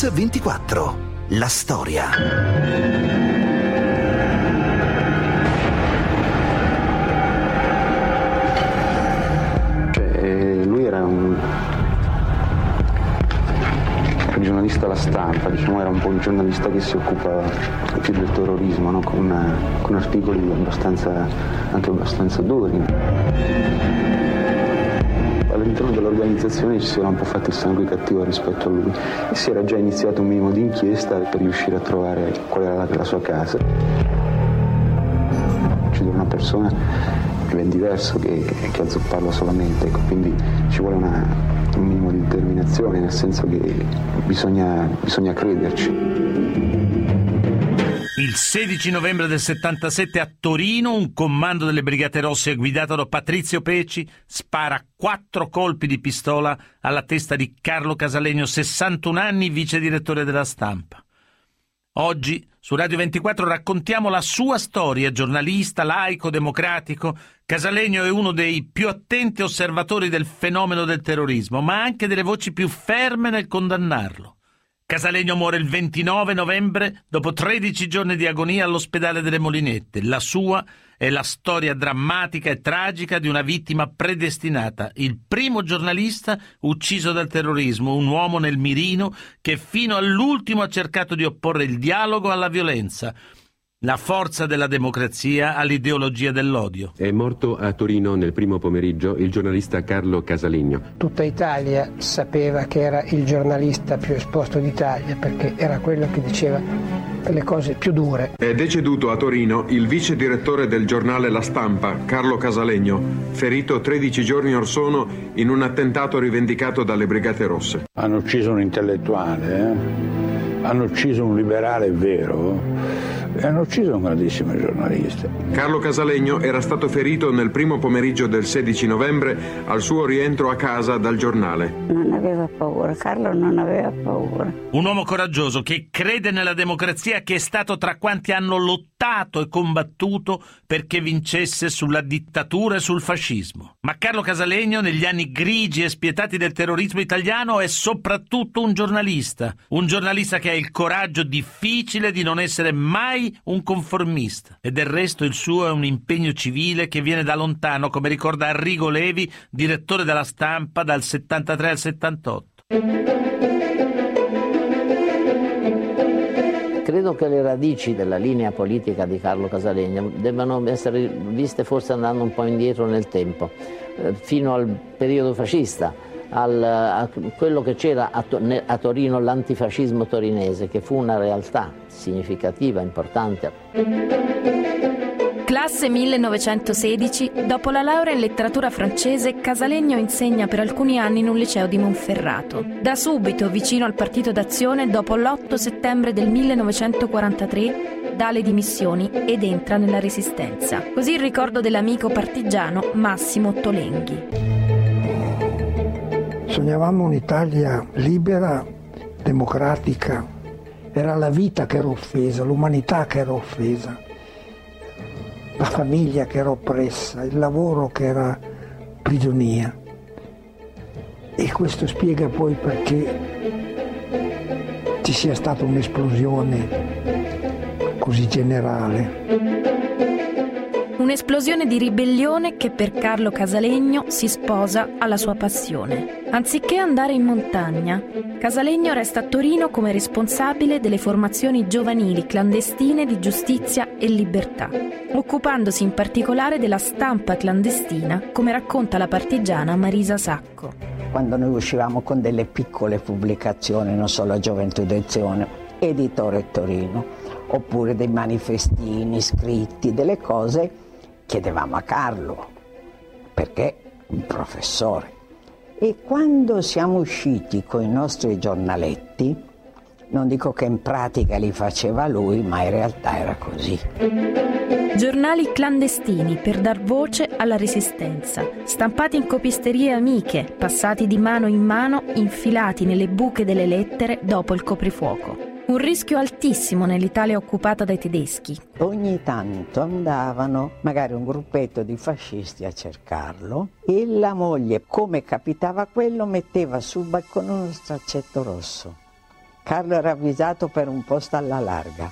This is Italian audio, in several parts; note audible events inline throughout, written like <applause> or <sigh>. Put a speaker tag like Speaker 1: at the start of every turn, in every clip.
Speaker 1: Mix 24. La storia.
Speaker 2: Cioè, lui era un giornalista alla stampa, diciamo, era un po' un giornalista che si occupa più del terrorismo, no? con, con, articoli abbastanza, anche abbastanza duri. All'interno dell'organizzazione ci si era un po' fatto il sangue cattivo rispetto a lui e si era già iniziato un minimo di inchiesta per riuscire a trovare qual era la, la sua casa. Uccidere una persona è ben diverso che, che azzopparla solamente, ecco, quindi ci vuole una, un minimo di determinazione, nel senso che bisogna, bisogna crederci.
Speaker 3: Il 16 novembre del 77 a Torino un comando delle Brigate Rosse guidato da Patrizio Peci spara quattro colpi di pistola alla testa di Carlo Casalegno, 61 anni, vice direttore della stampa. Oggi su Radio 24 raccontiamo la sua storia, giornalista, laico, democratico. Casalegno è uno dei più attenti osservatori del fenomeno del terrorismo, ma anche delle voci più ferme nel condannarlo. Casalegno muore il 29 novembre dopo 13 giorni di agonia all'ospedale delle Molinette. La sua è la storia drammatica e tragica di una vittima predestinata, il primo giornalista ucciso dal terrorismo, un uomo nel mirino che fino all'ultimo ha cercato di opporre il dialogo alla violenza la forza della democrazia all'ideologia dell'odio.
Speaker 4: È morto a Torino nel primo pomeriggio il giornalista Carlo Casalegno.
Speaker 5: Tutta Italia sapeva che era il giornalista più esposto d'Italia perché era quello che diceva le cose più dure.
Speaker 6: È deceduto a Torino il vice direttore del giornale La Stampa, Carlo Casalegno, ferito 13 giorni or sono in un attentato rivendicato dalle Brigate Rosse.
Speaker 7: Hanno ucciso un intellettuale, eh? hanno ucciso un liberale vero e hanno ucciso un grandissimo giornalista.
Speaker 6: Carlo Casalegno era stato ferito nel primo pomeriggio del 16 novembre al suo rientro a casa dal giornale.
Speaker 8: Non aveva paura, Carlo non aveva paura.
Speaker 3: Un uomo coraggioso che crede nella democrazia che è stato tra quanti hanno lottato e combattuto perché vincesse sulla dittatura e sul fascismo. Ma Carlo Casalegno negli anni grigi e spietati del terrorismo italiano è soprattutto un giornalista, un giornalista che ha il coraggio difficile di non essere mai mai un conformista e del resto il suo è un impegno civile che viene da lontano, come ricorda Arrigo Levi, direttore della stampa dal 73 al 78.
Speaker 9: Credo che le radici della linea politica di Carlo Casalegno debbano essere viste forse andando un po' indietro nel tempo, eh, fino al periodo fascista al, a quello che c'era a, a Torino, l'antifascismo torinese, che fu una realtà significativa, importante.
Speaker 10: Classe 1916, dopo la laurea in letteratura francese, Casalegno insegna per alcuni anni in un liceo di Monferrato. Da subito, vicino al Partito d'Azione, dopo l'8 settembre del 1943, dà le dimissioni ed entra nella Resistenza. Così il ricordo dell'amico partigiano Massimo Tolenghi.
Speaker 5: Sognavamo un'Italia libera, democratica. Era la vita che era offesa, l'umanità che era offesa, la famiglia che era oppressa, il lavoro che era prigionia. E questo spiega poi perché ci sia stata un'esplosione così generale.
Speaker 10: Un'esplosione di ribellione che per Carlo Casalegno si sposa alla sua passione. Anziché andare in montagna, Casalegno resta a Torino come responsabile delle formazioni giovanili clandestine di giustizia e libertà, occupandosi in particolare della stampa clandestina, come racconta la partigiana Marisa Sacco.
Speaker 8: Quando noi uscivamo con delle piccole pubblicazioni, non solo Gioventù d'Azione, Editore Torino, oppure dei manifestini scritti, delle cose chiedevamo a Carlo, perché un professore. E quando siamo usciti con i nostri giornaletti, non dico che in pratica li faceva lui, ma in realtà era così.
Speaker 10: Giornali clandestini per dar voce alla resistenza, stampati in copisterie amiche, passati di mano in mano, infilati nelle buche delle lettere dopo il coprifuoco. Un rischio altissimo nell'Italia occupata dai tedeschi.
Speaker 8: Ogni tanto andavano magari un gruppetto di fascisti a cercarlo e la moglie, come capitava quello, metteva sul balcone uno straccetto rosso. Carlo era avvisato per un posto alla larga.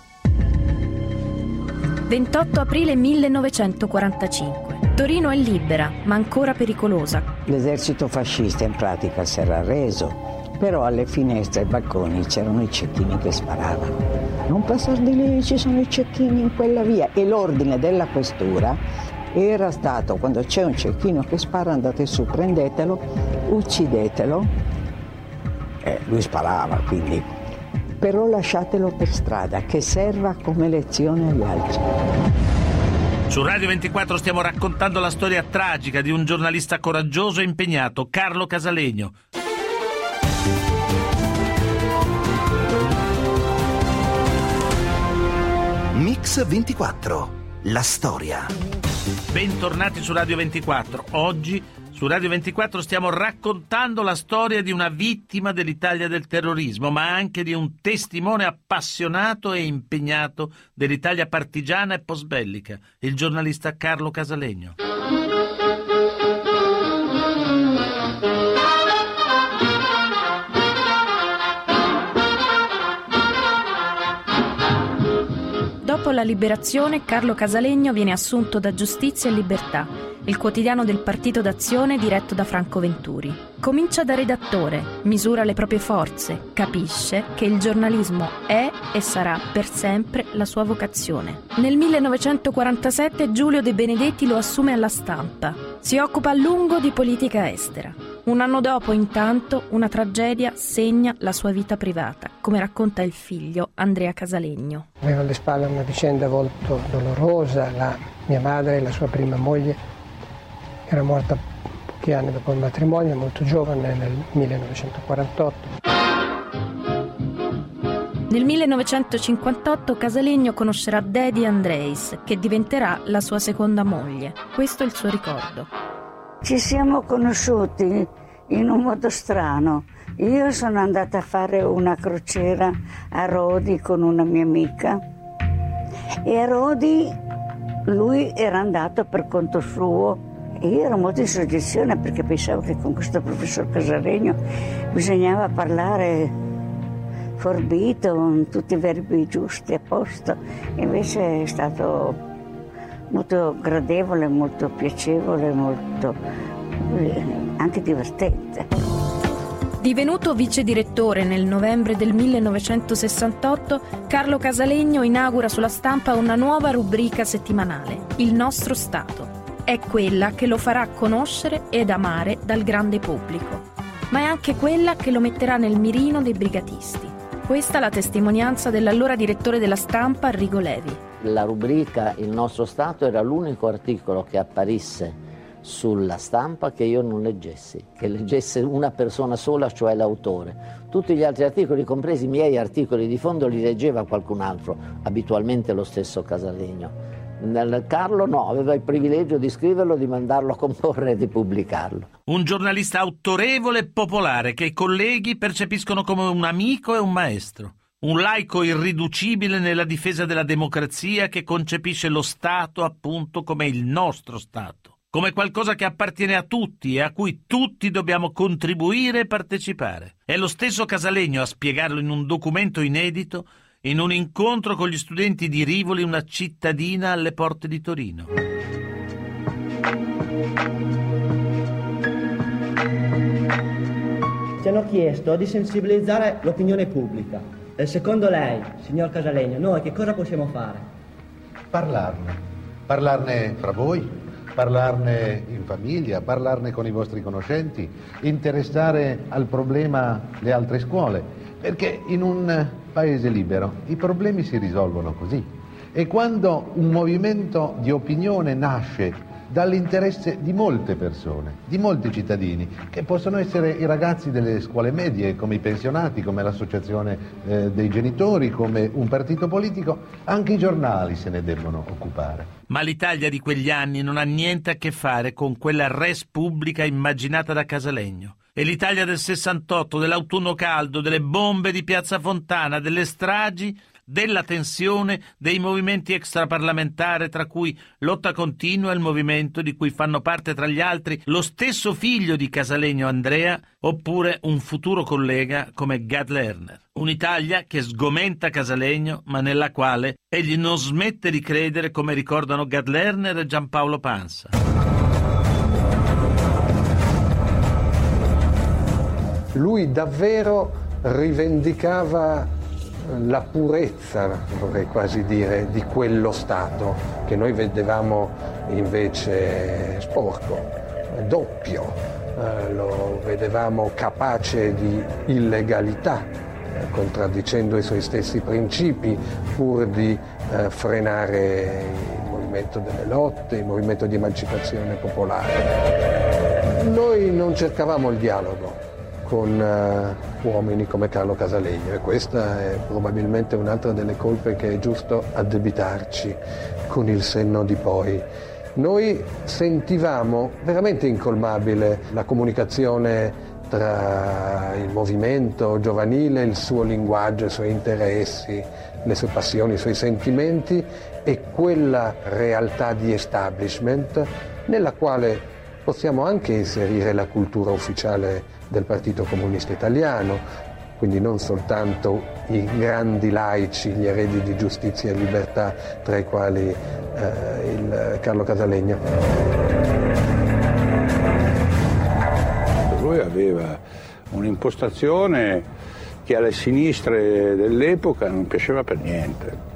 Speaker 10: 28 aprile 1945. Torino è libera, ma ancora pericolosa.
Speaker 8: L'esercito fascista in pratica si era reso, però alle finestre e ai balconi c'erano i cecchini che sparavano. Non passare di lì, ci sono i cecchini in quella via. E l'ordine della questura era stato, quando c'è un cecchino che spara, andate su, prendetelo, uccidetelo. Eh, lui sparava, quindi però lasciatelo per strada, che serva come lezione agli altri.
Speaker 3: Su Radio 24 stiamo raccontando la storia tragica di un giornalista coraggioso e impegnato, Carlo Casalegno.
Speaker 1: Mix 24, la storia.
Speaker 3: Bentornati su Radio 24. Oggi su Radio 24 stiamo raccontando la storia di una vittima dell'Italia del terrorismo, ma anche di un testimone appassionato e impegnato dell'Italia partigiana e postbellica, il giornalista Carlo Casalegno.
Speaker 10: La liberazione, Carlo Casalegno viene assunto da Giustizia e Libertà il quotidiano del Partito d'Azione diretto da Franco Venturi. Comincia da redattore, misura le proprie forze, capisce che il giornalismo è e sarà per sempre la sua vocazione. Nel 1947 Giulio De Benedetti lo assume alla stampa. Si occupa a lungo di politica estera. Un anno dopo, intanto, una tragedia segna la sua vita privata, come racconta il figlio Andrea Casalegno.
Speaker 5: Aveva alle spalle una vicenda molto dolorosa, la mia madre e la sua prima moglie era morta pochi anni dopo il matrimonio, molto giovane, nel 1948.
Speaker 10: Nel 1958 Casalegno conoscerà Dedi Andreis, che diventerà la sua seconda moglie. Questo è il suo ricordo.
Speaker 11: Ci siamo conosciuti in un modo strano. Io sono andata a fare una crociera a Rodi con una mia amica e a Rodi lui era andato per conto suo io ero molto in soggezione perché pensavo che con questo professor Casalegno bisognava parlare forbito, con tutti i verbi giusti a posto. Invece è stato molto gradevole, molto piacevole, molto anche divertente.
Speaker 10: Divenuto vice direttore nel novembre del 1968, Carlo Casalegno inaugura sulla stampa una nuova rubrica settimanale, Il nostro Stato è quella che lo farà conoscere ed amare dal grande pubblico, ma è anche quella che lo metterà nel mirino dei brigatisti. Questa è la testimonianza dell'allora direttore della stampa Rigo Levi.
Speaker 9: La rubrica Il nostro Stato era l'unico articolo che apparisse sulla stampa che io non leggessi, che leggesse una persona sola, cioè l'autore. Tutti gli altri articoli, compresi i miei articoli di fondo, li leggeva qualcun altro, abitualmente lo stesso Casalegno. Carlo no, aveva il privilegio di scriverlo, di mandarlo a comporre e di pubblicarlo.
Speaker 3: Un giornalista autorevole e popolare che i colleghi percepiscono come un amico e un maestro. Un laico irriducibile nella difesa della democrazia che concepisce lo Stato appunto come il nostro Stato, come qualcosa che appartiene a tutti e a cui tutti dobbiamo contribuire e partecipare. È lo stesso Casalegno a spiegarlo in un documento inedito in un incontro con gli studenti di Rivoli, una cittadina alle porte di Torino.
Speaker 12: Ci hanno chiesto di sensibilizzare l'opinione pubblica. E secondo lei, signor Casalegno, noi che cosa possiamo fare?
Speaker 13: Parlarne. Parlarne fra voi, parlarne in famiglia, parlarne con i vostri conoscenti, interessare al problema le altre scuole, perché in un paese libero i problemi si risolvono così. E quando un movimento di opinione nasce dall'interesse di molte persone, di molti cittadini, che possono essere i ragazzi delle scuole medie, come i pensionati, come l'associazione eh, dei genitori, come un partito politico, anche i giornali se ne debbono occupare.
Speaker 3: Ma l'Italia di quegli anni non ha niente a che fare con quella res pubblica immaginata da Casalegno. E l'Italia del 68, dell'autunno caldo, delle bombe di Piazza Fontana, delle stragi, della tensione, dei movimenti extraparlamentari, tra cui Lotta Continua e il movimento di cui fanno parte tra gli altri lo stesso figlio di Casalegno Andrea, oppure un futuro collega come Gad Lerner. Un'Italia che sgomenta Casalegno, ma nella quale egli non smette di credere, come ricordano Gad Lerner e Giampaolo Pansa.
Speaker 14: Lui davvero rivendicava la purezza, vorrei quasi dire, di quello Stato che noi vedevamo invece sporco, doppio, eh, lo vedevamo capace di illegalità, eh, contraddicendo i suoi stessi principi pur di eh, frenare il movimento delle lotte, il movimento di emancipazione popolare. Noi non cercavamo il dialogo, con uh, uomini come Carlo Casalegno e questa è probabilmente un'altra delle colpe che è giusto addebitarci con il senno di poi. Noi sentivamo veramente incolmabile la comunicazione tra il movimento giovanile, il suo linguaggio, i suoi interessi, le sue passioni, i suoi sentimenti e quella realtà di establishment nella quale possiamo anche inserire la cultura ufficiale del Partito Comunista Italiano, quindi non soltanto i grandi laici, gli eredi di giustizia e libertà, tra i quali eh, Carlo Casalegno.
Speaker 7: Lui aveva un'impostazione che alle sinistre dell'epoca non piaceva per niente.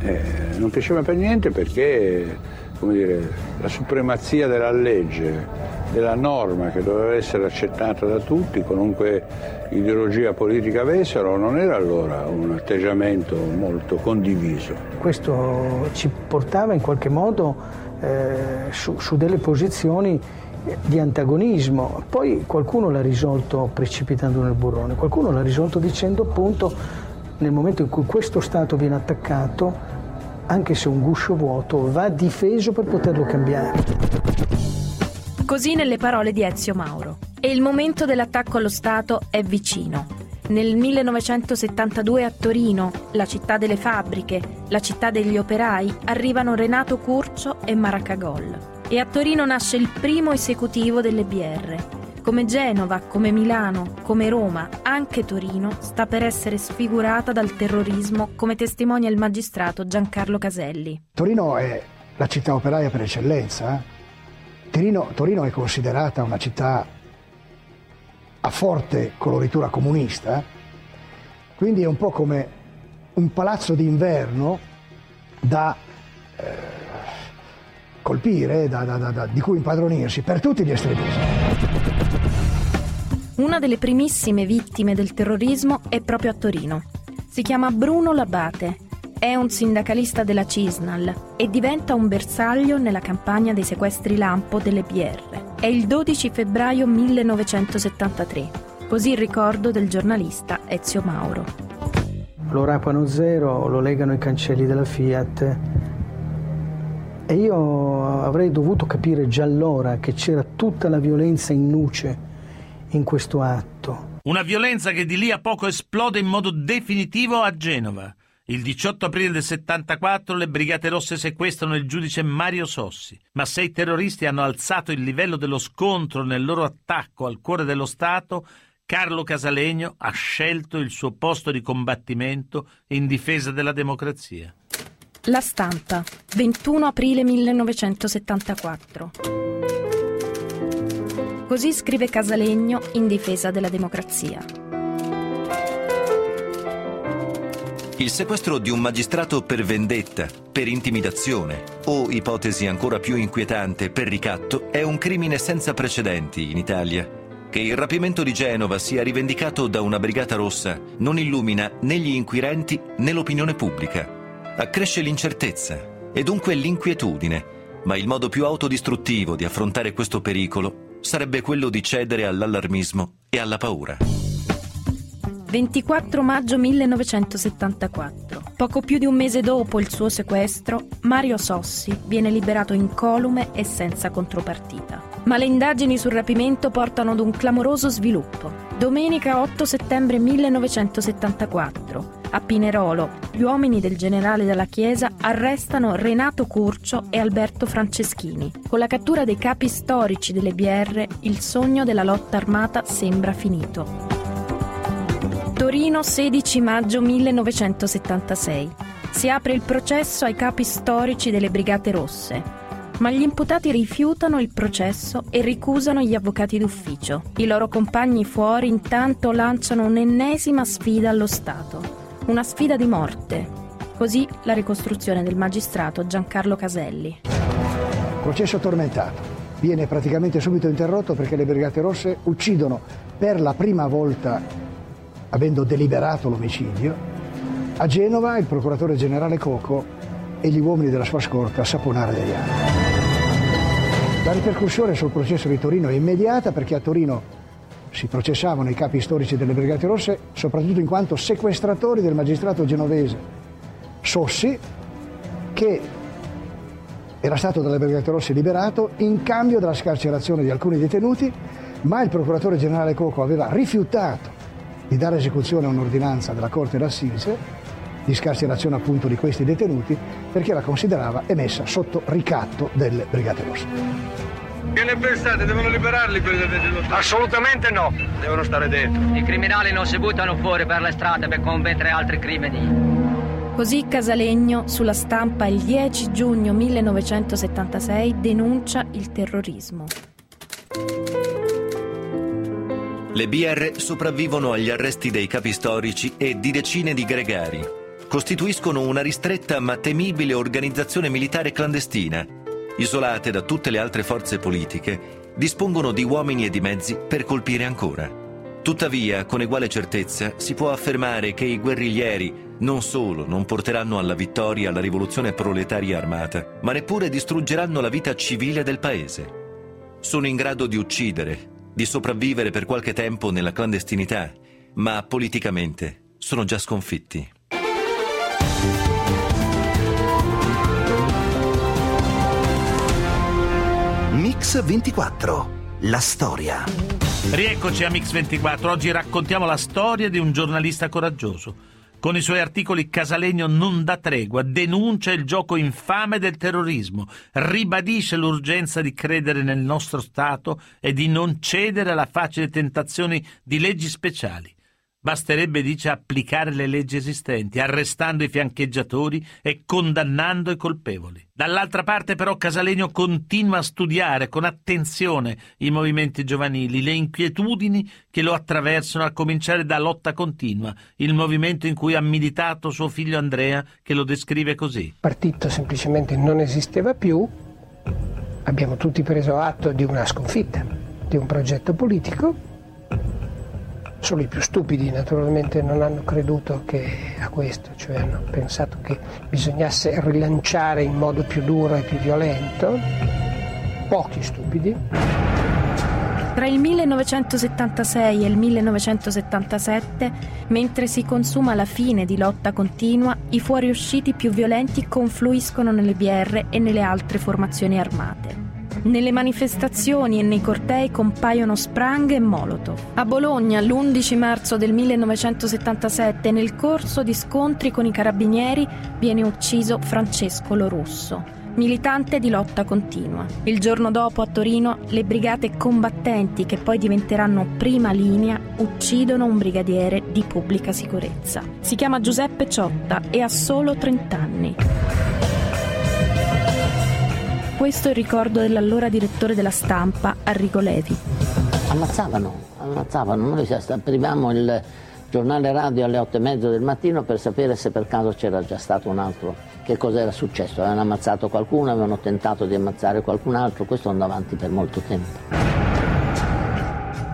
Speaker 7: Eh, non piaceva per niente perché dire, la supremazia della legge della norma che doveva essere accettata da tutti, qualunque ideologia politica avessero, non era allora un atteggiamento molto condiviso.
Speaker 5: Questo ci portava in qualche modo eh, su, su delle posizioni di antagonismo. Poi qualcuno l'ha risolto precipitando nel burrone, qualcuno l'ha risolto dicendo appunto nel momento in cui questo Stato viene attaccato, anche se un guscio vuoto, va difeso per poterlo cambiare.
Speaker 10: Così nelle parole di Ezio Mauro. E il momento dell'attacco allo Stato è vicino. Nel 1972 a Torino, la città delle fabbriche, la città degli operai, arrivano Renato Curcio e Maracagol. E a Torino nasce il primo esecutivo delle BR. Come Genova, come Milano, come Roma, anche Torino sta per essere sfigurata dal terrorismo, come testimonia il magistrato Giancarlo Caselli.
Speaker 5: Torino è la città operaia per eccellenza. Torino, Torino è considerata una città a forte coloritura comunista, quindi è un po' come un palazzo d'inverno da eh, colpire, da, da, da, di cui impadronirsi per tutti gli estremisti.
Speaker 10: Una delle primissime vittime del terrorismo è proprio a Torino. Si chiama Bruno Labate è un sindacalista della Cisnal e diventa un bersaglio nella campagna dei sequestri lampo delle BR. È il 12 febbraio 1973, così il ricordo del giornalista Ezio Mauro.
Speaker 5: Lo rapano zero, lo legano i cancelli della Fiat e io avrei dovuto capire già allora che c'era tutta la violenza in nuce in questo atto.
Speaker 3: Una violenza che di lì a poco esplode in modo definitivo a Genova. Il 18 aprile del 74 le Brigate Rosse sequestrano il giudice Mario Sossi, ma se i terroristi hanno alzato il livello dello scontro nel loro attacco al cuore dello Stato, Carlo Casalegno ha scelto il suo posto di combattimento in difesa della democrazia.
Speaker 10: La stampa, 21 aprile 1974. Così scrive Casalegno in difesa della democrazia.
Speaker 15: Il sequestro di un magistrato per vendetta, per intimidazione o, ipotesi ancora più inquietante, per ricatto è un crimine senza precedenti in Italia. Che il rapimento di Genova sia rivendicato da una brigata rossa non illumina né gli inquirenti né l'opinione pubblica. Accresce l'incertezza e dunque l'inquietudine, ma il modo più autodistruttivo di affrontare questo pericolo sarebbe quello di cedere all'allarmismo e alla paura.
Speaker 10: 24 maggio 1974. Poco più di un mese dopo il suo sequestro, Mario Sossi viene liberato incolume e senza contropartita. Ma le indagini sul rapimento portano ad un clamoroso sviluppo. Domenica 8 settembre 1974. A Pinerolo, gli uomini del generale della Chiesa arrestano Renato Curcio e Alberto Franceschini. Con la cattura dei capi storici delle BR, il sogno della lotta armata sembra finito. Torino 16 maggio 1976. Si apre il processo ai capi storici delle Brigate Rosse ma gli imputati rifiutano il processo e ricusano gli avvocati d'ufficio. I loro compagni fuori intanto lanciano un'ennesima sfida allo Stato, una sfida di morte. Così la ricostruzione del magistrato Giancarlo Caselli.
Speaker 5: Processo tormentato. Viene praticamente subito interrotto perché le Brigate Rosse uccidono per la prima volta, avendo deliberato l'omicidio, a Genova il procuratore generale Coco e gli uomini della sua scorta Saponare degli anni. La ripercussione sul processo di Torino è immediata perché a Torino si processavano i capi storici delle Brigate Rosse soprattutto in quanto sequestratori del magistrato genovese Sossi che era stato dalle Brigate Rosse liberato in cambio della scarcerazione di alcuni detenuti ma il procuratore generale Coco aveva rifiutato di dare esecuzione a un'ordinanza della Corte d'Assise di scarcerazione appunto di questi detenuti perché la considerava emessa sotto ricatto delle Brigate Rosse.
Speaker 16: Che ne pensate? Devono liberarli quelli del 22?
Speaker 17: Assolutamente no.
Speaker 16: Devono stare dentro.
Speaker 17: I criminali non si buttano fuori per le strade per commettere altri crimini.
Speaker 10: Così Casalegno, sulla stampa il 10 giugno 1976, denuncia il terrorismo.
Speaker 15: Le BR sopravvivono agli arresti dei capi storici e di decine di gregari. Costituiscono una ristretta ma temibile organizzazione militare clandestina isolate da tutte le altre forze politiche, dispongono di uomini e di mezzi per colpire ancora. Tuttavia, con uguale certezza, si può affermare che i guerriglieri non solo non porteranno alla vittoria la rivoluzione proletaria armata, ma neppure distruggeranno la vita civile del paese. Sono in grado di uccidere, di sopravvivere per qualche tempo nella clandestinità, ma politicamente sono già sconfitti.
Speaker 1: Mix 24. La storia.
Speaker 3: Rieccoci a Mix 24. Oggi raccontiamo la storia di un giornalista coraggioso. Con i suoi articoli Casalegno non dà tregua, denuncia il gioco infame del terrorismo, ribadisce l'urgenza di credere nel nostro Stato e di non cedere alla facile tentazione di leggi speciali. Basterebbe, dice, applicare le leggi esistenti, arrestando i fiancheggiatori e condannando i colpevoli. Dall'altra parte, però, Casalegno continua a studiare con attenzione i movimenti giovanili, le inquietudini che lo attraversano, a cominciare da Lotta Continua, il movimento in cui ha militato suo figlio Andrea, che lo descrive così. Il
Speaker 18: partito semplicemente non esisteva più, abbiamo tutti preso atto di una sconfitta, di un progetto politico Solo i più stupidi naturalmente non hanno creduto a questo, cioè hanno pensato che bisognasse rilanciare in modo più duro e più violento. Pochi stupidi.
Speaker 10: Tra il 1976 e il 1977, mentre si consuma la fine di lotta continua, i fuoriusciti più violenti confluiscono nelle BR e nelle altre formazioni armate. Nelle manifestazioni e nei cortei compaiono spranghe e molotov. A Bologna, l'11 marzo del 1977, nel corso di scontri con i carabinieri, viene ucciso Francesco Lorusso, militante di lotta continua. Il giorno dopo a Torino le brigate combattenti che poi diventeranno prima linea uccidono un brigadiere di pubblica sicurezza. Si chiama Giuseppe Ciotta e ha solo 30 anni. Questo è il ricordo dell'allora direttore della stampa, Arrigo Levi.
Speaker 9: Ammazzavano, ammazzavano. Noi aprivamo il giornale radio alle otto e mezzo del mattino per sapere se per caso c'era già stato un altro, che cosa era successo. Avevano ammazzato qualcuno, avevano tentato di ammazzare qualcun altro, questo andò avanti per molto tempo.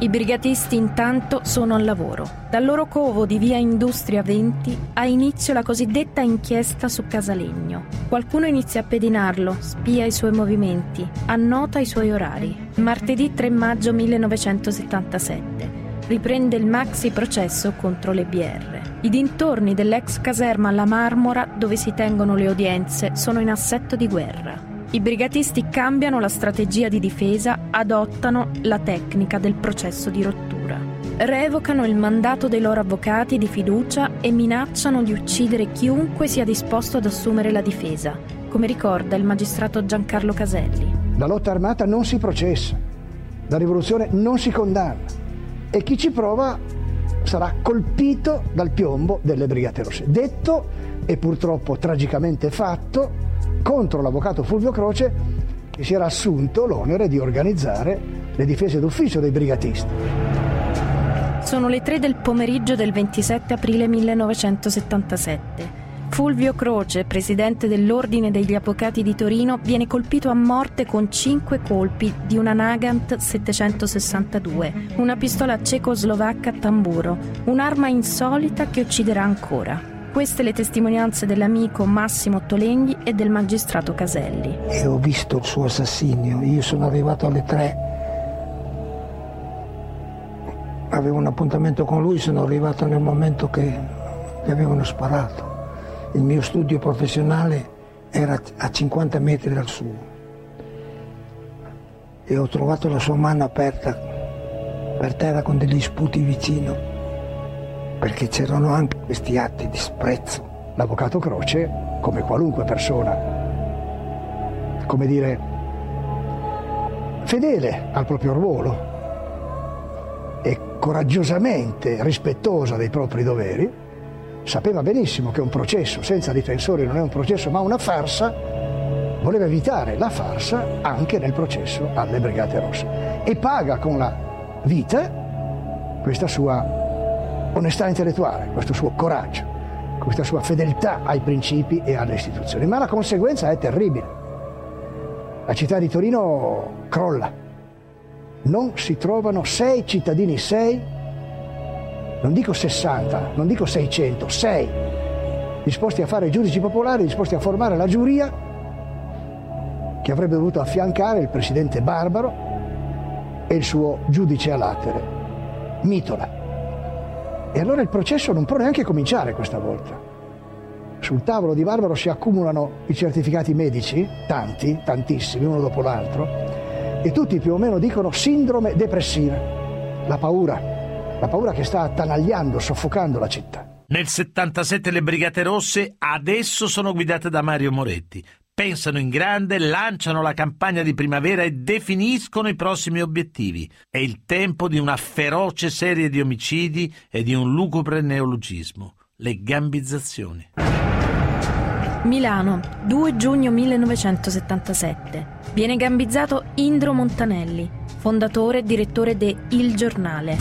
Speaker 10: I brigatisti intanto sono al lavoro. Dal loro covo di via Industria 20 ha inizio la cosiddetta inchiesta su Casalegno. Qualcuno inizia a pedinarlo, spia i suoi movimenti, annota i suoi orari. Martedì 3 maggio 1977 riprende il maxi processo contro le BR. I dintorni dell'ex caserma alla Marmora, dove si tengono le udienze, sono in assetto di guerra. I brigatisti cambiano la strategia di difesa, adottano la tecnica del processo di rottura. revocano il mandato dei loro avvocati di fiducia e minacciano di uccidere chiunque sia disposto ad assumere la difesa, come ricorda il magistrato Giancarlo Caselli.
Speaker 19: La lotta armata non si processa, la rivoluzione non si condanna e chi ci prova sarà colpito dal piombo delle Brigate Rosse. Detto e purtroppo tragicamente fatto contro l'avvocato Fulvio Croce che si era assunto l'onere di organizzare le difese d'ufficio dei brigatisti.
Speaker 10: Sono le 3 del pomeriggio del 27 aprile 1977. Fulvio Croce, presidente dell'Ordine degli Avvocati di Torino, viene colpito a morte con cinque colpi di una Nagant 762, una pistola cecoslovacca a tamburo, un'arma insolita che ucciderà ancora. Queste le testimonianze dell'amico Massimo Tolenghi e del magistrato Caselli.
Speaker 19: E ho visto il suo assassinio, io sono arrivato alle tre, avevo un appuntamento con lui, sono arrivato nel momento che gli avevano sparato. Il mio studio professionale era a 50 metri dal suo e ho trovato la sua mano aperta per terra con degli sputi vicino perché c'erano anche questi atti di sprezzo. L'avvocato Croce, come qualunque persona, come dire, fedele al proprio ruolo. E coraggiosamente rispettosa dei propri doveri, sapeva benissimo che un processo senza difensori non è un processo ma una farsa, voleva evitare la farsa anche nel processo alle Brigate Rosse. E paga con la vita questa sua onestà intellettuale, questo suo coraggio, questa sua fedeltà ai principi e alle istituzioni. Ma la conseguenza è terribile. La città di Torino crolla. Non si trovano sei cittadini, sei non dico 60, non dico 600, 6 disposti a fare giudici popolari, disposti a formare la giuria che avrebbe dovuto affiancare il presidente Barbaro e il suo giudice a latere, Mitola. E allora il processo non può neanche cominciare questa volta. Sul tavolo di Barbaro si accumulano i certificati medici, tanti, tantissimi, uno dopo l'altro, e tutti più o meno dicono sindrome depressiva, la paura, la paura che sta attanagliando, soffocando la città.
Speaker 3: Nel 77 le Brigate Rosse adesso sono guidate da Mario Moretti. Pensano in grande, lanciano la campagna di primavera e definiscono i prossimi obiettivi. È il tempo di una feroce serie di omicidi e di un lugubre neologismo, le gambizzazioni.
Speaker 10: Milano, 2 giugno 1977. Viene gambizzato Indro Montanelli, fondatore e direttore de Il Giornale.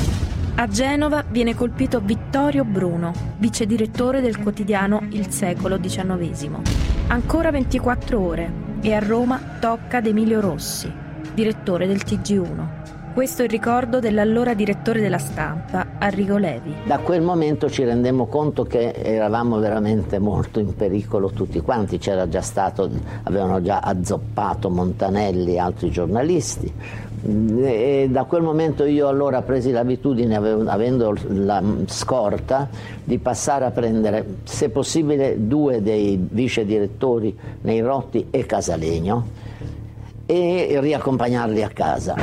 Speaker 10: A Genova viene colpito Vittorio Bruno, vice direttore del quotidiano Il Secolo XIX. Ancora 24 ore e a Roma tocca ad Emilio Rossi, direttore del TG1. Questo è il ricordo dell'allora direttore della stampa, Arrigo Levi.
Speaker 9: Da quel momento ci rendemmo conto che eravamo veramente molto in pericolo tutti quanti. C'era già stato, avevano già azzoppato Montanelli e altri giornalisti e da quel momento io allora presi l'abitudine, avendo la scorta, di passare a prendere, se possibile, due dei vice direttori Neirotti e Casalegno e riaccompagnarli a casa.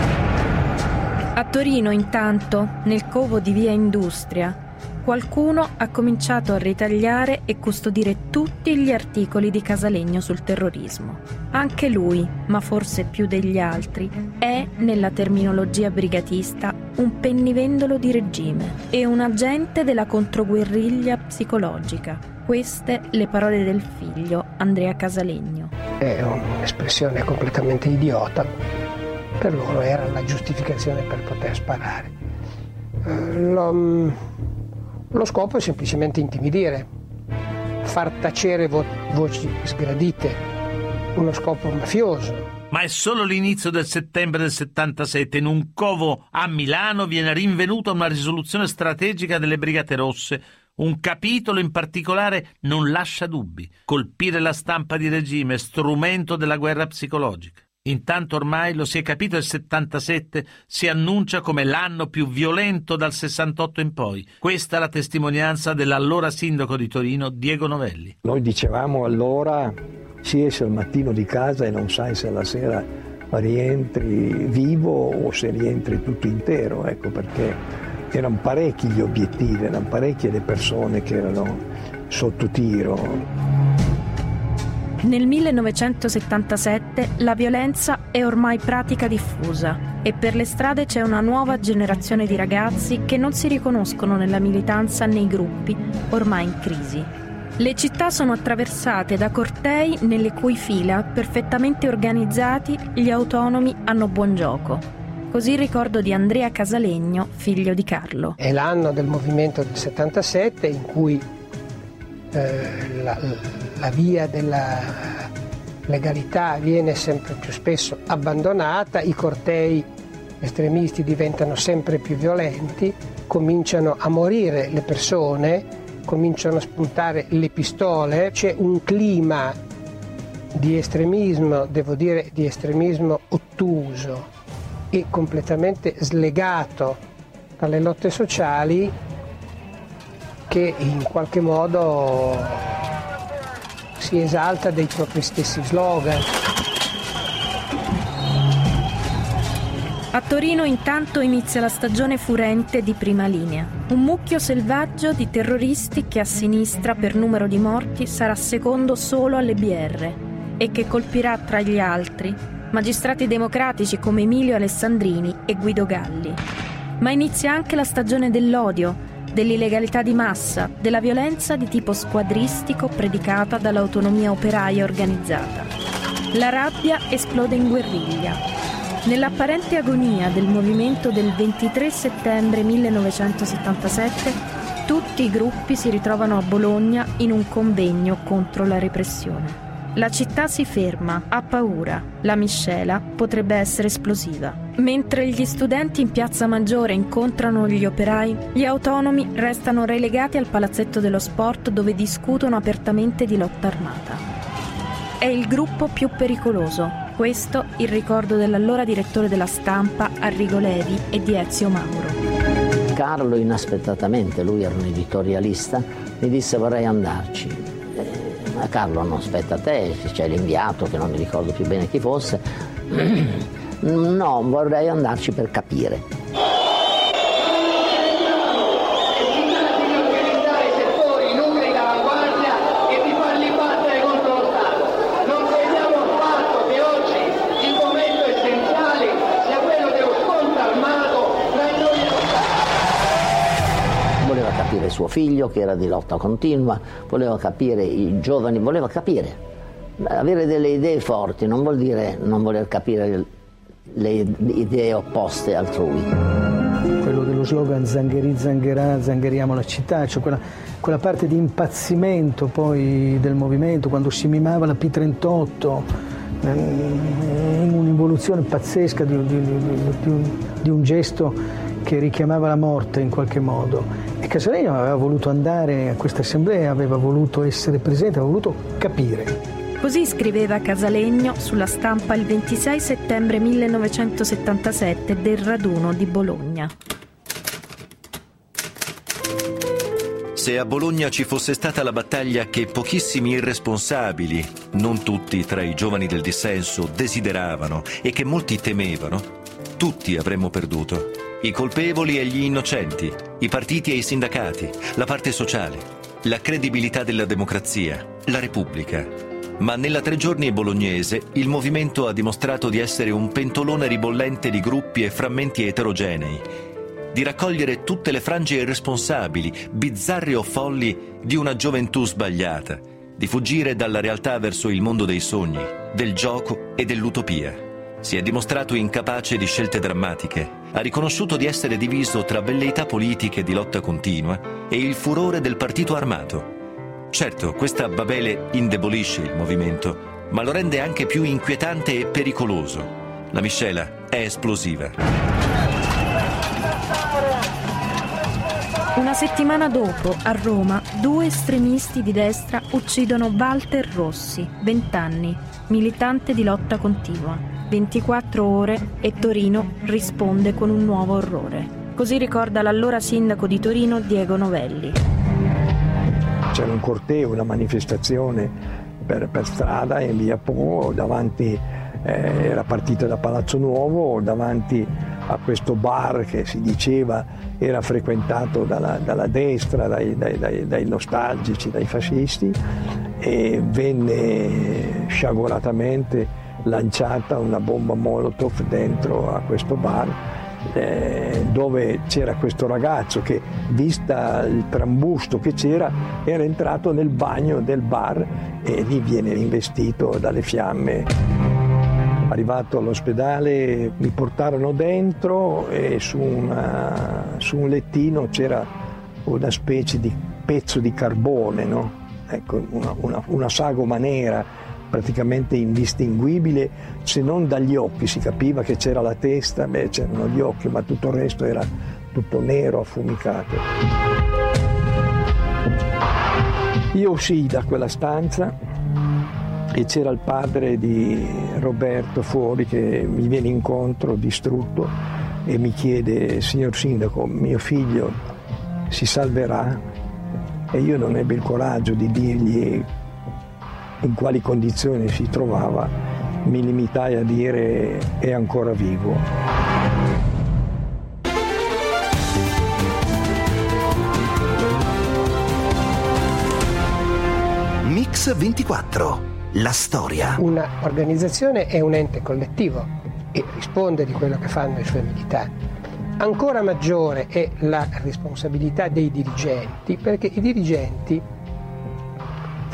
Speaker 10: A Torino, intanto, nel covo di Via Industria, qualcuno ha cominciato a ritagliare e custodire tutti gli articoli di Casalegno sul terrorismo. Anche lui, ma forse più degli altri, è, nella terminologia brigatista, un pennivendolo di regime e un agente della controguerriglia psicologica. Queste le parole del figlio Andrea Casalegno.
Speaker 18: È un'espressione completamente idiota. Per loro era la giustificazione per poter sparare. Eh, L'ho lo scopo è semplicemente intimidire, far tacere vo- voci sgradite, uno scopo mafioso.
Speaker 3: Ma è solo l'inizio del settembre del 77. In un covo a Milano viene rinvenuta una risoluzione strategica delle Brigate Rosse. Un capitolo in particolare non lascia dubbi. Colpire la stampa di regime, strumento della guerra psicologica. Intanto ormai, lo si è capito, il 77 si annuncia come l'anno più violento dal 68 in poi. Questa è la testimonianza dell'allora sindaco di Torino, Diego Novelli.
Speaker 5: Noi dicevamo allora si esce al mattino di casa e non sai se la sera rientri vivo o se rientri tutto intero, ecco perché
Speaker 20: erano parecchi gli obiettivi, erano parecchie le persone che erano sotto tiro.
Speaker 10: Nel 1977 la violenza è ormai pratica diffusa e per le strade c'è una nuova generazione di ragazzi che non si riconoscono nella militanza nei gruppi ormai in crisi. Le città sono attraversate da cortei nelle cui fila, perfettamente organizzati, gli autonomi hanno buon gioco. Così ricordo di Andrea Casalegno, figlio di Carlo.
Speaker 18: È l'anno del movimento del 77 in cui eh, la, la via della legalità viene sempre più spesso abbandonata, i cortei estremisti diventano sempre più violenti, cominciano a morire le persone, cominciano a spuntare le pistole, c'è un clima di estremismo, devo dire di estremismo ottuso e completamente slegato dalle lotte sociali che in qualche modo si esalta dei propri stessi slogan.
Speaker 10: A Torino intanto inizia la stagione furente di prima linea. Un mucchio selvaggio di terroristi che a sinistra per numero di morti sarà secondo solo alle BR e che colpirà tra gli altri magistrati democratici come Emilio Alessandrini e Guido Galli. Ma inizia anche la stagione dell'odio, dell'illegalità di massa, della violenza di tipo squadristico predicata dall'autonomia operaia organizzata. La rabbia esplode in guerriglia. Nell'apparente agonia del movimento del 23 settembre 1977, tutti i gruppi si ritrovano a Bologna in un convegno contro la repressione. La città si ferma, ha paura. La miscela potrebbe essere esplosiva. Mentre gli studenti in piazza Maggiore incontrano gli operai, gli autonomi restano relegati al palazzetto dello sport dove discutono apertamente di lotta armata. È il gruppo più pericoloso. Questo il ricordo dell'allora direttore della stampa Arrigo Levi e di Ezio Mauro.
Speaker 9: Carlo inaspettatamente, lui era un editorialista, mi disse vorrei andarci ma Carlo non aspetta te, c'è l'inviato che non mi ricordo più bene chi fosse. <clears throat> No, vorrei andarci per capire. Suo figlio che era di lotta continua, voleva capire i giovani, voleva capire. Avere delle idee forti non vuol dire non voler capire le idee opposte altrui.
Speaker 5: Quello dello slogan Zangheri Zangherà, zangheriamo la città, cioè quella, quella parte di impazzimento poi del movimento, quando si mimava la P38, ehm, in un'involuzione pazzesca di, di, di, di un gesto che richiamava la morte in qualche modo. E Casalegno aveva voluto andare a questa assemblea, aveva voluto essere presente, aveva voluto capire.
Speaker 10: Così scriveva Casalegno sulla stampa il 26 settembre 1977 del raduno di Bologna.
Speaker 15: Se a Bologna ci fosse stata la battaglia che pochissimi irresponsabili, non tutti tra i giovani del dissenso, desideravano e che molti temevano, tutti avremmo perduto. I colpevoli e gli innocenti, i partiti e i sindacati, la parte sociale, la credibilità della democrazia, la Repubblica. Ma nella tre giorni bolognese il movimento ha dimostrato di essere un pentolone ribollente di gruppi e frammenti eterogenei, di raccogliere tutte le frange irresponsabili, bizzarre o folli di una gioventù sbagliata, di fuggire dalla realtà verso il mondo dei sogni, del gioco e dell'utopia. Si è dimostrato incapace di scelte drammatiche, ha riconosciuto di essere diviso tra velleità politiche di lotta continua e il furore del partito armato. Certo, questa Babele indebolisce il movimento, ma lo rende anche più inquietante e pericoloso. La miscela è esplosiva.
Speaker 10: Una settimana dopo, a Roma, due estremisti di destra uccidono Walter Rossi, 20 anni, militante di lotta continua. 24 ore e Torino risponde con un nuovo orrore. Così ricorda l'allora sindaco di Torino Diego Novelli.
Speaker 20: C'era un corteo, una manifestazione per, per strada in via Po davanti
Speaker 5: eh, era partita da Palazzo Nuovo davanti a questo bar che si diceva era frequentato dalla, dalla destra, dai, dai, dai, dai, nostalgici, dai fascisti e venne sciaguratamente lanciata una bomba Molotov dentro a questo bar eh, dove c'era questo ragazzo che, vista il trambusto che c'era, era entrato nel bagno del bar e lì viene investito dalle fiamme. Arrivato all'ospedale mi portarono dentro e su, una, su un lettino c'era una specie di pezzo di carbone, no? ecco, una, una, una sagoma nera praticamente indistinguibile se non dagli occhi, si capiva che c'era la testa, beh c'erano gli occhi, ma tutto il resto era tutto nero, affumicato. Io uscii da quella stanza e c'era il padre di Roberto fuori che mi viene incontro distrutto e mi chiede, signor sindaco, mio figlio si salverà? E io non ebbi il coraggio di dirgli in quali condizioni si trovava, mi limitai a dire è ancora vivo.
Speaker 1: Mix 24 la storia.
Speaker 18: Un'organizzazione è un ente collettivo e risponde di quello che fanno i suoi militari. Ancora maggiore è la responsabilità dei dirigenti perché i dirigenti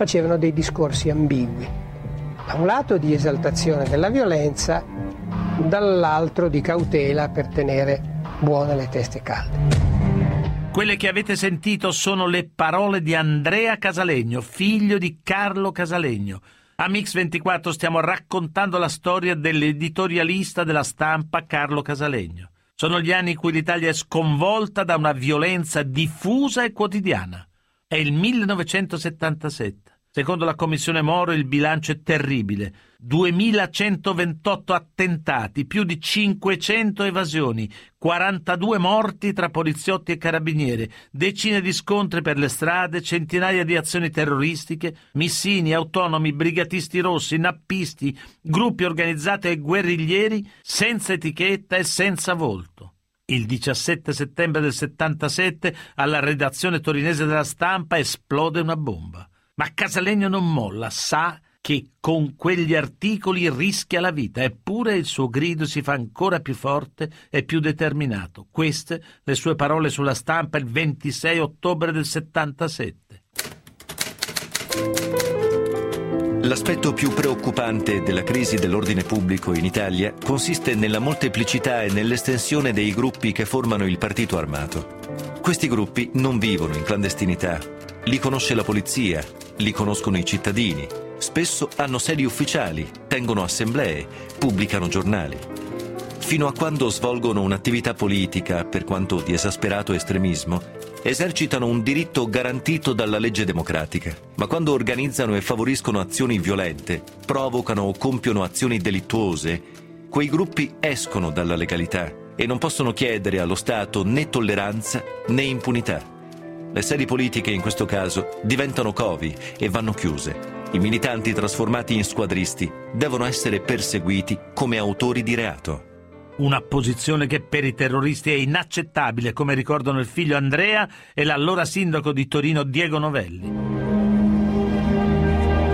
Speaker 18: facevano dei discorsi ambigui. Da un lato di esaltazione della violenza, dall'altro di cautela per tenere buone le teste calde.
Speaker 3: Quelle che avete sentito sono le parole di Andrea Casalegno, figlio di Carlo Casalegno, a Mix24 stiamo raccontando la storia dell'editorialista della stampa Carlo Casalegno. Sono gli anni in cui l'Italia è sconvolta da una violenza diffusa e quotidiana. È il 1977. Secondo la Commissione Moro il bilancio è terribile. 2128 attentati, più di 500 evasioni, 42 morti tra poliziotti e carabinieri, decine di scontri per le strade, centinaia di azioni terroristiche, missini, autonomi, brigatisti rossi, nappisti, gruppi organizzati e guerriglieri senza etichetta e senza volto. Il 17 settembre del 77 alla redazione torinese della stampa esplode una bomba. Ma Casalegno non molla, sa che con quegli articoli rischia la vita, eppure il suo grido si fa ancora più forte e più determinato. Queste le sue parole sulla stampa il 26 ottobre del 77.
Speaker 15: L'aspetto più preoccupante della crisi dell'ordine pubblico in Italia consiste nella molteplicità e nell'estensione dei gruppi che formano il partito armato. Questi gruppi non vivono in clandestinità, li conosce la polizia, li conoscono i cittadini, spesso hanno sedi ufficiali, tengono assemblee, pubblicano giornali. Fino a quando svolgono un'attività politica, per quanto di esasperato estremismo, esercitano un diritto garantito dalla legge democratica, ma quando organizzano e favoriscono azioni violente, provocano o compiono azioni delittuose, quei gruppi escono dalla legalità e non possono chiedere allo Stato né tolleranza né impunità. Le sedi politiche in questo caso diventano covi e vanno chiuse. I militanti trasformati in squadristi devono essere perseguiti come autori di reato.
Speaker 3: Una posizione che per i terroristi è inaccettabile, come ricordano il figlio Andrea e l'allora sindaco di Torino Diego Novelli.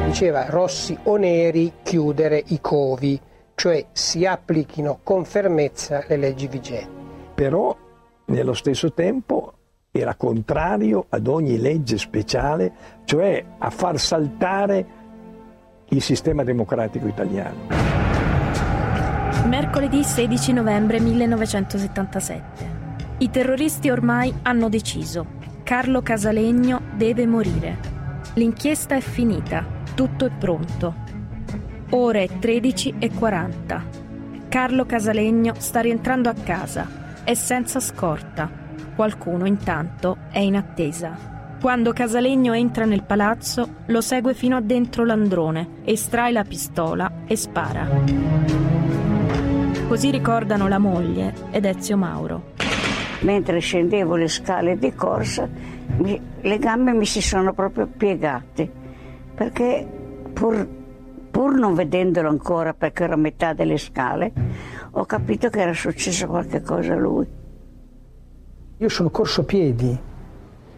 Speaker 18: Diceva Rossi o Neri chiudere i covi, cioè si applichino con fermezza le leggi vigenti.
Speaker 5: Però nello stesso tempo era contrario ad ogni legge speciale, cioè a far saltare il sistema democratico italiano.
Speaker 10: Mercoledì 16 novembre 1977. I terroristi ormai hanno deciso. Carlo Casalegno deve morire. L'inchiesta è finita, tutto è pronto. Ore 13 e 40. Carlo Casalegno sta rientrando a casa. È senza scorta Qualcuno intanto è in attesa. Quando Casalegno entra nel palazzo, lo segue fino a dentro l'androne, estrae la pistola e spara. Così ricordano la moglie ed Ezio Mauro.
Speaker 11: Mentre scendevo le scale di corsa, mi, le gambe mi si sono proprio piegate, perché pur pur non vedendolo ancora perché ero a metà delle scale, ho capito che era successo qualche cosa a lui.
Speaker 21: Io sono corso a piedi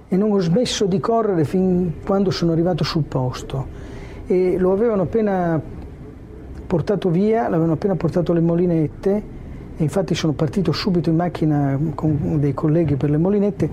Speaker 21: e non ho smesso di correre fin quando sono arrivato sul posto e lo avevano appena portato via, l'avevano appena portato alle molinette e infatti sono partito subito in macchina con dei colleghi per le molinette,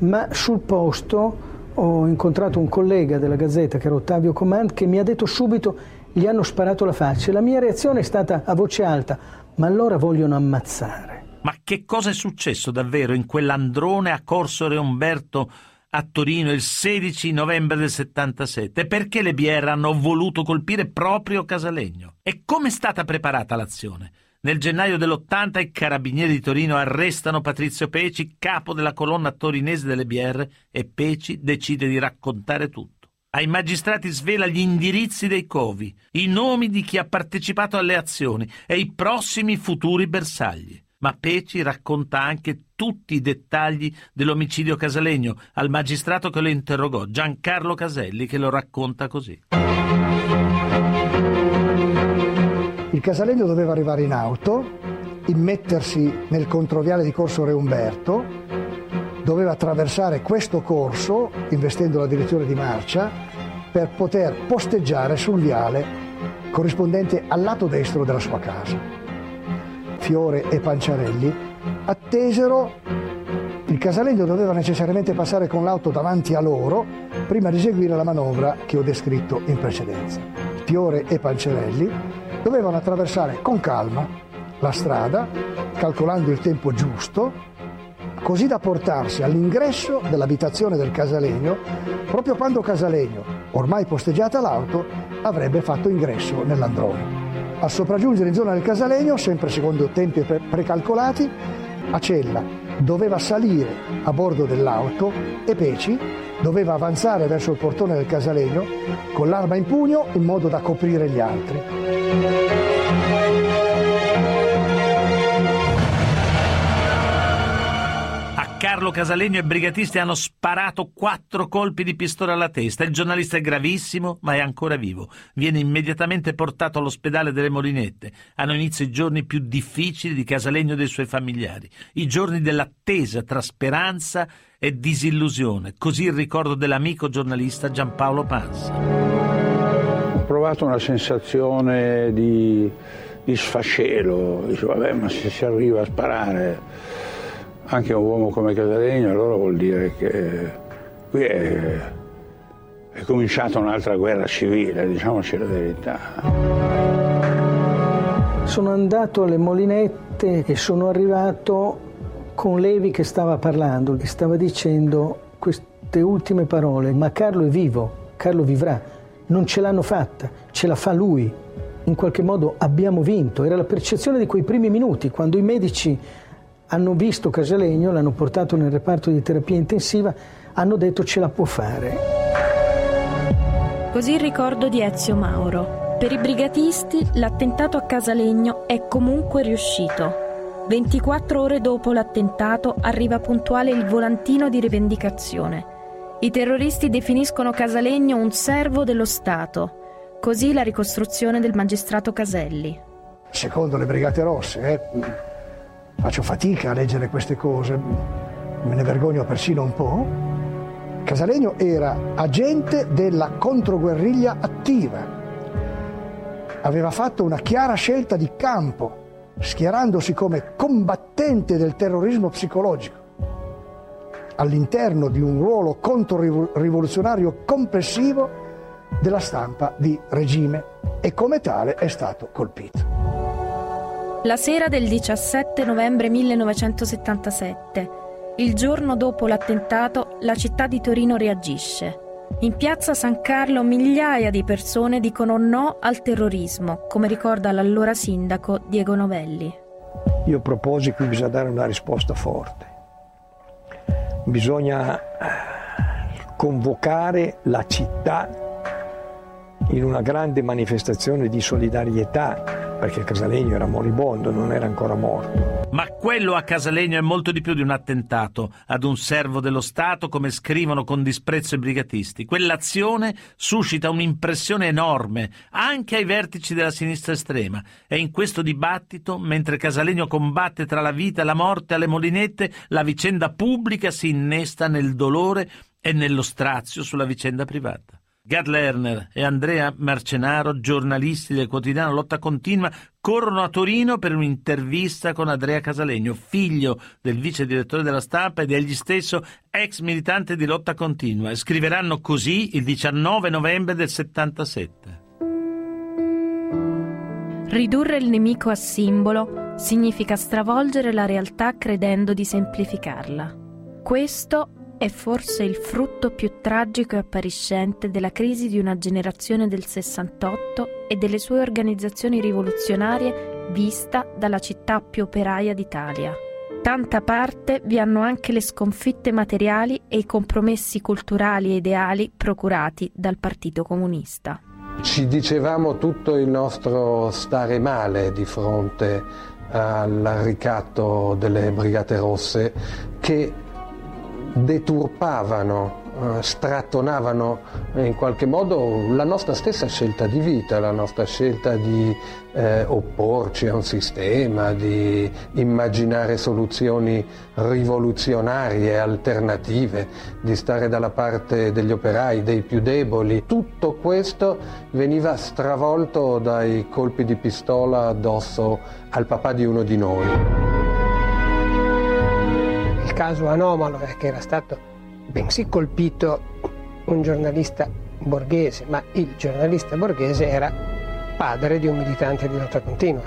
Speaker 21: ma sul posto ho incontrato un collega della Gazzetta che era Ottavio Comand che mi ha detto subito gli hanno sparato la faccia e la mia reazione è stata a voce alta, ma allora vogliono ammazzare.
Speaker 3: Ma che cosa è successo davvero in quell'androne a Corso Re Umberto a Torino il 16 novembre del 77? Perché le BR hanno voluto colpire proprio Casalegno? E come è stata preparata l'azione? Nel gennaio dell'80 i carabinieri di Torino arrestano Patrizio Peci, capo della colonna torinese delle BR, e Peci decide di raccontare tutto. Ai magistrati svela gli indirizzi dei covi, i nomi di chi ha partecipato alle azioni e i prossimi futuri bersagli ma Peci racconta anche tutti i dettagli dell'omicidio casalegno al magistrato che lo interrogò, Giancarlo Caselli, che lo racconta così.
Speaker 19: Il casalegno doveva arrivare in auto, immettersi nel controviale di Corso Re Umberto, doveva attraversare questo corso, investendo la direzione di marcia, per poter posteggiare sul viale corrispondente al lato destro della sua casa. Fiore e Panciarelli, attesero il casalegno doveva necessariamente passare con l'auto davanti a loro prima di eseguire la manovra che ho descritto in precedenza. Fiore e Panciarelli dovevano attraversare con calma la strada, calcolando il tempo giusto, così da portarsi all'ingresso dell'abitazione del Casalegno proprio quando Casalegno, ormai posteggiata l'auto, avrebbe fatto ingresso nell'androne. A sopraggiungere in zona del Casalegno, sempre secondo tempi precalcolati, Acella doveva salire a bordo dell'auto e Peci doveva avanzare verso il portone del Casalegno con l'arma in pugno in modo da coprire gli altri.
Speaker 3: Carlo Casalegno e brigatisti hanno sparato quattro colpi di pistola alla testa. Il giornalista è gravissimo, ma è ancora vivo. Viene immediatamente portato all'ospedale delle Molinette. Hanno inizio i giorni più difficili di Casalegno e dei suoi familiari. I giorni dell'attesa tra speranza e disillusione. Così il ricordo dell'amico giornalista Giampaolo Panza.
Speaker 22: Ho provato una sensazione di, di sfascello. Dice, vabbè, ma se si arriva a sparare anche un uomo come Casalegno, allora vuol dire che qui è, è cominciata un'altra guerra civile, diciamoci la verità.
Speaker 21: Sono andato alle molinette e sono arrivato con Levi che stava parlando, che stava dicendo queste ultime parole, ma Carlo è vivo, Carlo vivrà, non ce l'hanno fatta, ce la fa lui. In qualche modo abbiamo vinto, era la percezione di quei primi minuti, quando i medici hanno visto Casalegno, l'hanno portato nel reparto di terapia intensiva, hanno detto ce la può fare.
Speaker 10: Così il ricordo di Ezio Mauro. Per i brigatisti l'attentato a Casalegno è comunque riuscito. 24 ore dopo l'attentato arriva puntuale il volantino di rivendicazione. I terroristi definiscono Casalegno un servo dello Stato. Così la ricostruzione del magistrato Caselli.
Speaker 19: Secondo le Brigate Rosse, eh, faccio fatica a leggere queste cose, me ne vergogno persino un po'. Casalegno era agente della controguerriglia attiva, aveva fatto una chiara scelta di campo, schierandosi come combattente del terrorismo psicologico all'interno di un ruolo controrivoluzionario complessivo della stampa di regime e come tale è stato colpito.
Speaker 10: La sera del 17 novembre 1977, il giorno dopo l'attentato, la città di Torino reagisce. In piazza San Carlo migliaia di persone dicono no al terrorismo, come ricorda l'allora sindaco Diego Novelli.
Speaker 5: Io proposi che bisogna dare una risposta forte. Bisogna eh, convocare la città in una grande manifestazione di solidarietà
Speaker 20: perché Casalegno era moribondo, non era ancora morto.
Speaker 3: Ma quello a Casalegno è molto di più di un attentato ad un servo dello Stato, come scrivono con disprezzo i brigatisti. Quell'azione suscita un'impressione enorme anche ai vertici della sinistra estrema. E in questo dibattito, mentre Casalegno combatte tra la vita e la morte alle molinette, la vicenda pubblica si innesta nel dolore e nello strazio sulla vicenda privata. Gad Lerner e Andrea Marcenaro, giornalisti del quotidiano Lotta Continua, corrono a Torino per un'intervista con Andrea Casalegno, figlio del vice direttore della stampa ed egli stesso ex militante di Lotta Continua, scriveranno così il 19 novembre del 77.
Speaker 10: Ridurre il nemico a simbolo significa stravolgere la realtà credendo di semplificarla. Questo è forse il frutto più tragico e appariscente della crisi di una generazione del 68 e delle sue organizzazioni rivoluzionarie vista dalla città più operaia d'Italia. Tanta parte vi hanno anche le sconfitte materiali e i compromessi culturali e ideali procurati dal Partito Comunista.
Speaker 14: Ci dicevamo tutto il nostro stare male di fronte al ricatto delle Brigate Rosse che deturpavano, eh, strattonavano in qualche modo la nostra stessa scelta di vita, la nostra scelta di eh, opporci a un sistema, di immaginare soluzioni rivoluzionarie, alternative, di stare dalla parte degli operai, dei più deboli. Tutto questo veniva stravolto dai colpi di pistola addosso al papà di uno di noi
Speaker 18: caso anomalo è che era stato bensì colpito un giornalista borghese, ma il giornalista borghese era padre di un militante di lotta continua.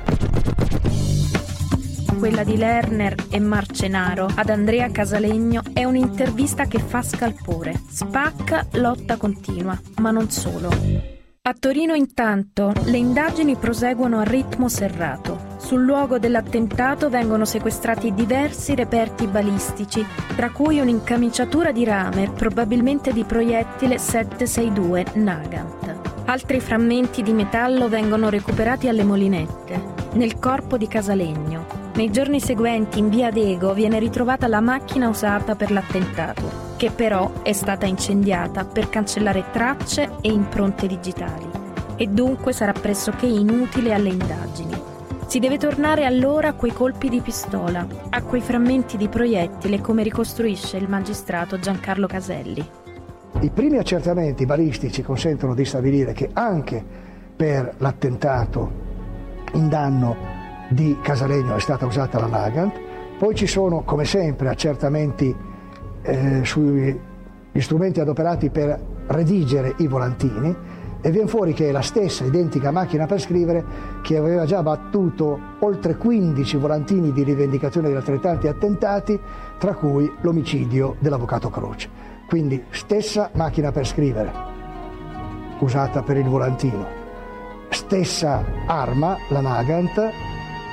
Speaker 10: Quella di Lerner e Marcenaro ad Andrea Casalegno è un'intervista che fa scalpore, spacca lotta continua, ma non solo. A Torino intanto le indagini proseguono a ritmo serrato. Sul luogo dell'attentato vengono sequestrati diversi reperti balistici, tra cui un'incamiciatura di rame, probabilmente di proiettile 762 Nagant. Altri frammenti di metallo vengono recuperati alle molinette, nel corpo di Casalegno. Nei giorni seguenti in via Dego viene ritrovata la macchina usata per l'attentato, che però è stata incendiata per cancellare tracce e impronte digitali e dunque sarà pressoché inutile alle indagini. Si deve tornare allora a quei colpi di pistola, a quei frammenti di proiettile come ricostruisce il magistrato Giancarlo Caselli.
Speaker 19: I primi accertamenti balistici consentono di stabilire che anche per l'attentato in danno di Casalegno è stata usata la Nagant, poi ci sono come sempre accertamenti eh, sugli strumenti adoperati per redigere i volantini e viene fuori che è la stessa identica macchina per scrivere che aveva già battuto oltre 15 volantini di rivendicazione di altrettanti attentati, tra cui l'omicidio dell'avvocato Croce. Quindi stessa macchina per scrivere, usata per il volantino, stessa arma, la Nagant,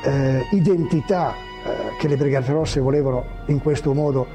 Speaker 19: eh, identità eh, che le Brigate Rosse volevano in questo modo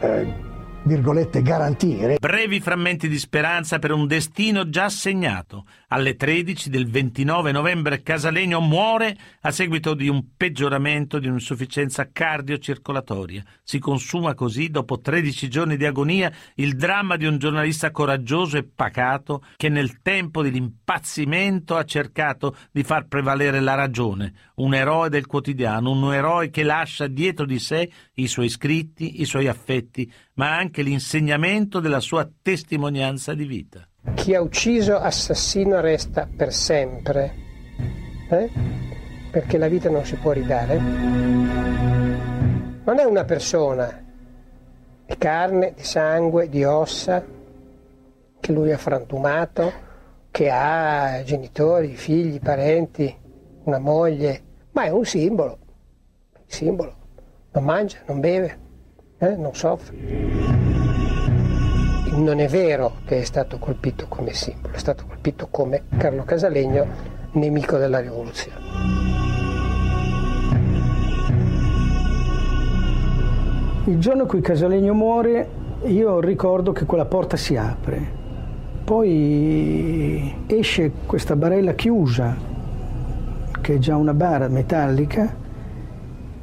Speaker 19: eh, virgolette, garantire.
Speaker 3: Brevi frammenti di speranza per un destino già segnato. Alle 13 del 29 novembre Casalegno muore a seguito di un peggioramento di un'insufficienza cardiocircolatoria. Si consuma così, dopo 13 giorni di agonia, il dramma di un giornalista coraggioso e pacato che nel tempo dell'impazzimento ha cercato di far prevalere la ragione. Un eroe del quotidiano, un eroe che lascia dietro di sé i suoi scritti, i suoi affetti, ma anche l'insegnamento della sua testimonianza di vita.
Speaker 18: Chi ha ucciso assassino resta per sempre, eh? perché la vita non si può ridare. Non è una persona di carne, di sangue, di ossa, che lui ha frantumato, che ha genitori, figli, parenti, una moglie, ma è un simbolo, simbolo. Non mangia, non beve, eh? non soffre. Non è vero che è stato colpito come simbolo, è stato colpito come Carlo Casalegno, nemico della rivoluzione.
Speaker 21: Il giorno in cui Casalegno muore, io ricordo che quella porta si apre, poi esce questa barella chiusa che è già una bara metallica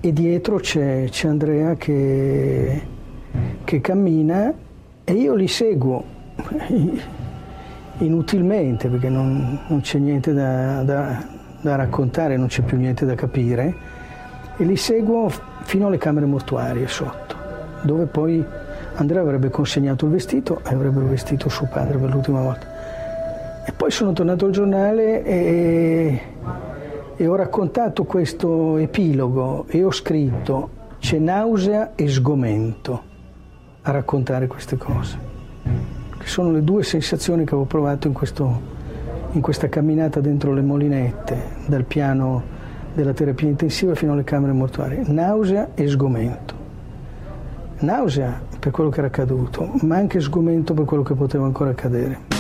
Speaker 21: e dietro c'è, Andrea che, che cammina e io li seguo <laughs> inutilmente perché non, non c'è niente da, da, da, raccontare, non c'è più niente da capire e li seguo fino alle camere mortuarie sotto, dove poi Andrea avrebbe consegnato il vestito e avrebbero vestito suo padre per l'ultima volta. E poi sono tornato al giornale e, e ho raccontato questo epilogo e ho scritto c'è nausea e sgomento a raccontare queste cose, che sono le due sensazioni che avevo provato in, questo, in questa camminata dentro le molinette, dal piano della terapia intensiva fino alle camere mortuarie, nausea e sgomento. Nausea per quello che era accaduto, ma anche sgomento per quello che poteva ancora accadere.